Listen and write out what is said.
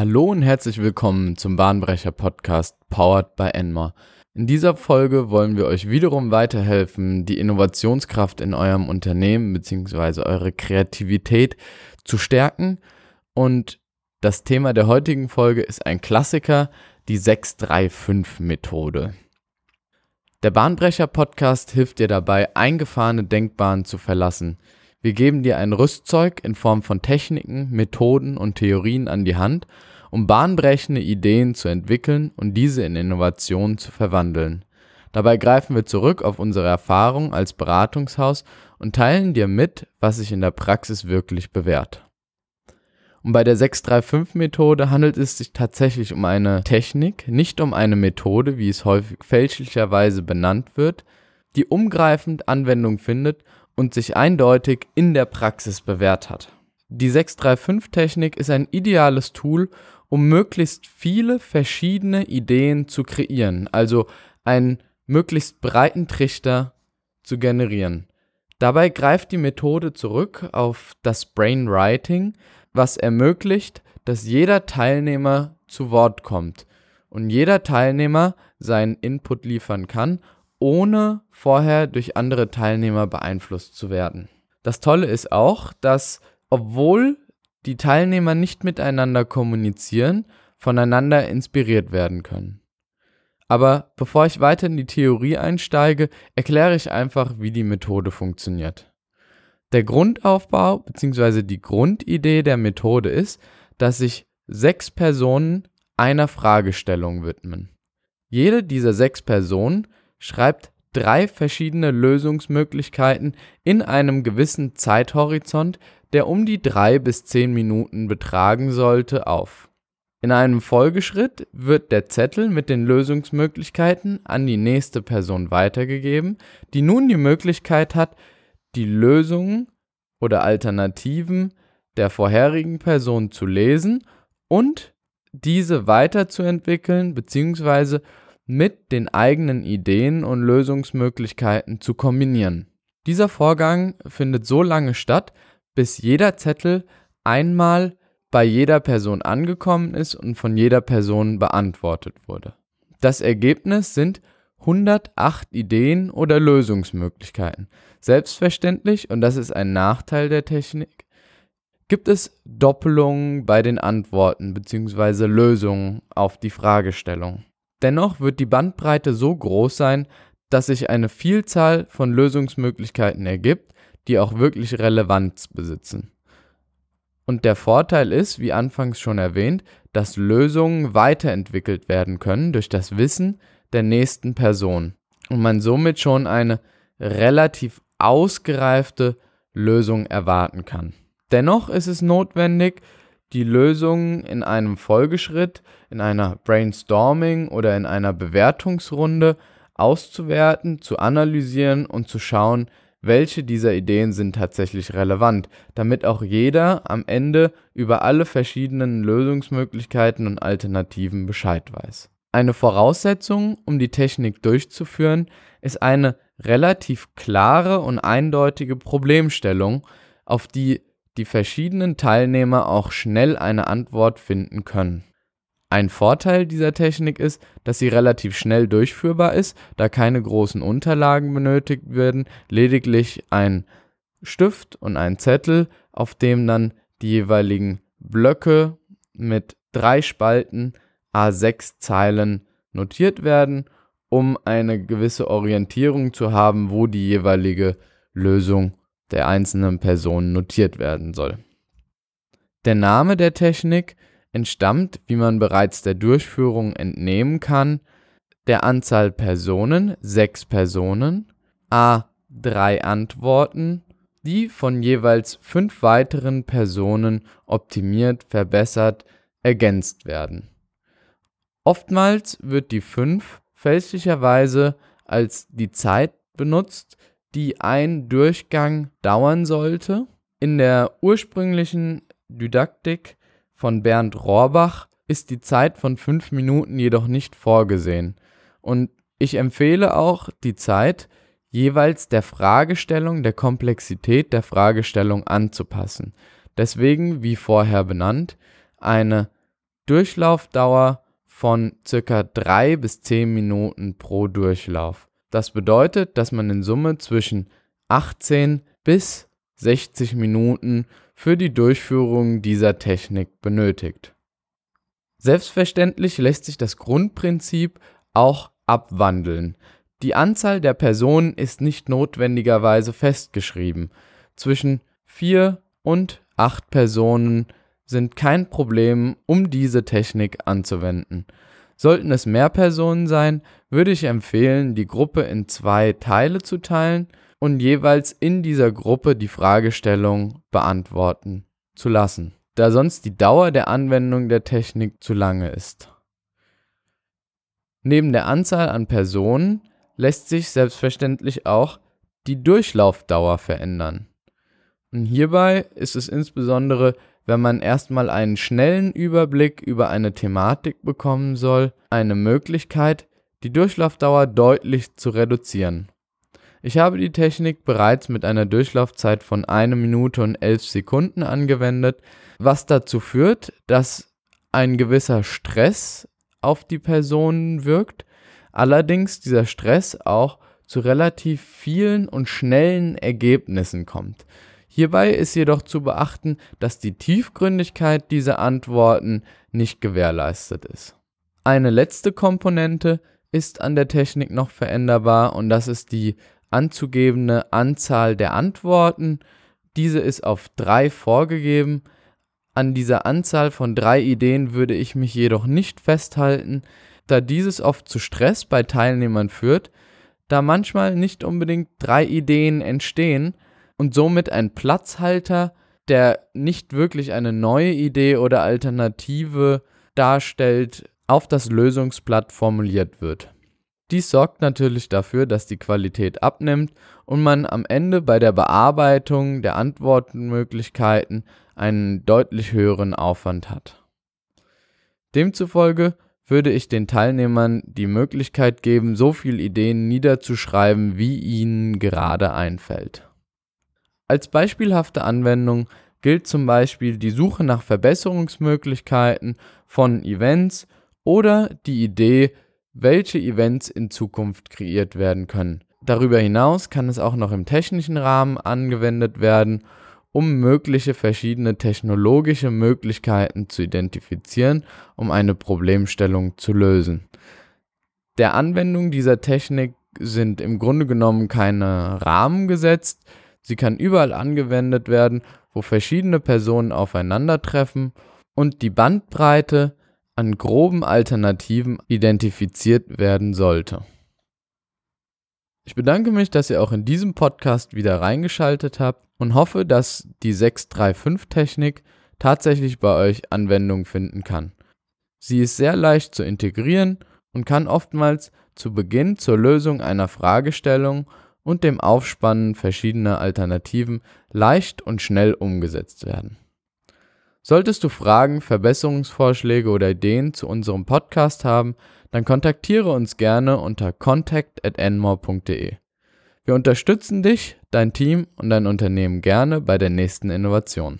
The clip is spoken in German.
Hallo und herzlich willkommen zum Bahnbrecher Podcast Powered by Enmore. In dieser Folge wollen wir euch wiederum weiterhelfen, die Innovationskraft in eurem Unternehmen bzw. eure Kreativität zu stärken. Und das Thema der heutigen Folge ist ein Klassiker, die 635-Methode. Der Bahnbrecher Podcast hilft dir dabei, eingefahrene Denkbahnen zu verlassen – wir geben dir ein Rüstzeug in Form von Techniken, Methoden und Theorien an die Hand, um bahnbrechende Ideen zu entwickeln und diese in Innovationen zu verwandeln. Dabei greifen wir zurück auf unsere Erfahrung als Beratungshaus und teilen dir mit, was sich in der Praxis wirklich bewährt. Und bei der 635-Methode handelt es sich tatsächlich um eine Technik, nicht um eine Methode, wie es häufig fälschlicherweise benannt wird, die umgreifend Anwendung findet und sich eindeutig in der Praxis bewährt hat. Die 635-Technik ist ein ideales Tool, um möglichst viele verschiedene Ideen zu kreieren, also einen möglichst breiten Trichter zu generieren. Dabei greift die Methode zurück auf das Brainwriting, was ermöglicht, dass jeder Teilnehmer zu Wort kommt und jeder Teilnehmer seinen Input liefern kann ohne vorher durch andere Teilnehmer beeinflusst zu werden. Das Tolle ist auch, dass obwohl die Teilnehmer nicht miteinander kommunizieren, voneinander inspiriert werden können. Aber bevor ich weiter in die Theorie einsteige, erkläre ich einfach, wie die Methode funktioniert. Der Grundaufbau bzw. die Grundidee der Methode ist, dass sich sechs Personen einer Fragestellung widmen. Jede dieser sechs Personen schreibt drei verschiedene Lösungsmöglichkeiten in einem gewissen Zeithorizont, der um die drei bis zehn Minuten betragen sollte, auf. In einem Folgeschritt wird der Zettel mit den Lösungsmöglichkeiten an die nächste Person weitergegeben, die nun die Möglichkeit hat, die Lösungen oder Alternativen der vorherigen Person zu lesen und diese weiterzuentwickeln bzw mit den eigenen Ideen und Lösungsmöglichkeiten zu kombinieren. Dieser Vorgang findet so lange statt, bis jeder Zettel einmal bei jeder Person angekommen ist und von jeder Person beantwortet wurde. Das Ergebnis sind 108 Ideen oder Lösungsmöglichkeiten. Selbstverständlich, und das ist ein Nachteil der Technik, gibt es Doppelungen bei den Antworten bzw. Lösungen auf die Fragestellung. Dennoch wird die Bandbreite so groß sein, dass sich eine Vielzahl von Lösungsmöglichkeiten ergibt, die auch wirklich Relevanz besitzen. Und der Vorteil ist, wie anfangs schon erwähnt, dass Lösungen weiterentwickelt werden können durch das Wissen der nächsten Person und man somit schon eine relativ ausgereifte Lösung erwarten kann. Dennoch ist es notwendig, die Lösungen in einem Folgeschritt, in einer Brainstorming oder in einer Bewertungsrunde auszuwerten, zu analysieren und zu schauen, welche dieser Ideen sind tatsächlich relevant, damit auch jeder am Ende über alle verschiedenen Lösungsmöglichkeiten und Alternativen Bescheid weiß. Eine Voraussetzung, um die Technik durchzuführen, ist eine relativ klare und eindeutige Problemstellung, auf die die verschiedenen Teilnehmer auch schnell eine Antwort finden können. Ein Vorteil dieser Technik ist, dass sie relativ schnell durchführbar ist, da keine großen Unterlagen benötigt werden, lediglich ein Stift und ein Zettel, auf dem dann die jeweiligen Blöcke mit drei Spalten A6 Zeilen notiert werden, um eine gewisse Orientierung zu haben, wo die jeweilige Lösung der einzelnen Personen notiert werden soll. Der Name der Technik entstammt, wie man bereits der Durchführung entnehmen kann, der Anzahl Personen, sechs Personen, a drei Antworten, die von jeweils fünf weiteren Personen optimiert, verbessert, ergänzt werden. Oftmals wird die fünf fälschlicherweise als die Zeit benutzt, die ein Durchgang dauern sollte. In der ursprünglichen Didaktik von Bernd Rohrbach ist die Zeit von fünf Minuten jedoch nicht vorgesehen. Und ich empfehle auch die Zeit jeweils der Fragestellung, der Komplexität der Fragestellung anzupassen. Deswegen, wie vorher benannt, eine Durchlaufdauer von circa 3 bis 10 Minuten pro Durchlauf. Das bedeutet, dass man in Summe zwischen 18 bis 60 Minuten für die Durchführung dieser Technik benötigt. Selbstverständlich lässt sich das Grundprinzip auch abwandeln. Die Anzahl der Personen ist nicht notwendigerweise festgeschrieben. Zwischen 4 und 8 Personen sind kein Problem, um diese Technik anzuwenden. Sollten es mehr Personen sein, würde ich empfehlen, die Gruppe in zwei Teile zu teilen und jeweils in dieser Gruppe die Fragestellung beantworten zu lassen, da sonst die Dauer der Anwendung der Technik zu lange ist. Neben der Anzahl an Personen lässt sich selbstverständlich auch die Durchlaufdauer verändern. Und hierbei ist es insbesondere, wenn man erstmal einen schnellen Überblick über eine Thematik bekommen soll, eine Möglichkeit, die Durchlaufdauer deutlich zu reduzieren. Ich habe die Technik bereits mit einer Durchlaufzeit von 1 Minute und 11 Sekunden angewendet, was dazu führt, dass ein gewisser Stress auf die Person wirkt, allerdings dieser Stress auch zu relativ vielen und schnellen Ergebnissen kommt. Hierbei ist jedoch zu beachten, dass die Tiefgründigkeit dieser Antworten nicht gewährleistet ist. Eine letzte Komponente ist an der Technik noch veränderbar und das ist die anzugebende Anzahl der Antworten. Diese ist auf drei vorgegeben. An dieser Anzahl von drei Ideen würde ich mich jedoch nicht festhalten, da dieses oft zu Stress bei Teilnehmern führt, da manchmal nicht unbedingt drei Ideen entstehen und somit ein Platzhalter, der nicht wirklich eine neue Idee oder Alternative darstellt, auf das Lösungsblatt formuliert wird. Dies sorgt natürlich dafür, dass die Qualität abnimmt und man am Ende bei der Bearbeitung der Antwortmöglichkeiten einen deutlich höheren Aufwand hat. Demzufolge würde ich den Teilnehmern die Möglichkeit geben, so viele Ideen niederzuschreiben, wie ihnen gerade einfällt. Als beispielhafte Anwendung gilt zum Beispiel die Suche nach Verbesserungsmöglichkeiten von Events oder die Idee, welche Events in Zukunft kreiert werden können. Darüber hinaus kann es auch noch im technischen Rahmen angewendet werden, um mögliche verschiedene technologische Möglichkeiten zu identifizieren, um eine Problemstellung zu lösen. Der Anwendung dieser Technik sind im Grunde genommen keine Rahmen gesetzt. Sie kann überall angewendet werden, wo verschiedene Personen aufeinandertreffen und die Bandbreite an groben Alternativen identifiziert werden sollte. Ich bedanke mich, dass ihr auch in diesem Podcast wieder reingeschaltet habt und hoffe, dass die 635-Technik tatsächlich bei euch Anwendung finden kann. Sie ist sehr leicht zu integrieren und kann oftmals zu Beginn zur Lösung einer Fragestellung und dem Aufspannen verschiedener Alternativen leicht und schnell umgesetzt werden. Solltest du Fragen, Verbesserungsvorschläge oder Ideen zu unserem Podcast haben, dann kontaktiere uns gerne unter contact@enmore.de. Wir unterstützen dich, dein Team und dein Unternehmen gerne bei der nächsten Innovation.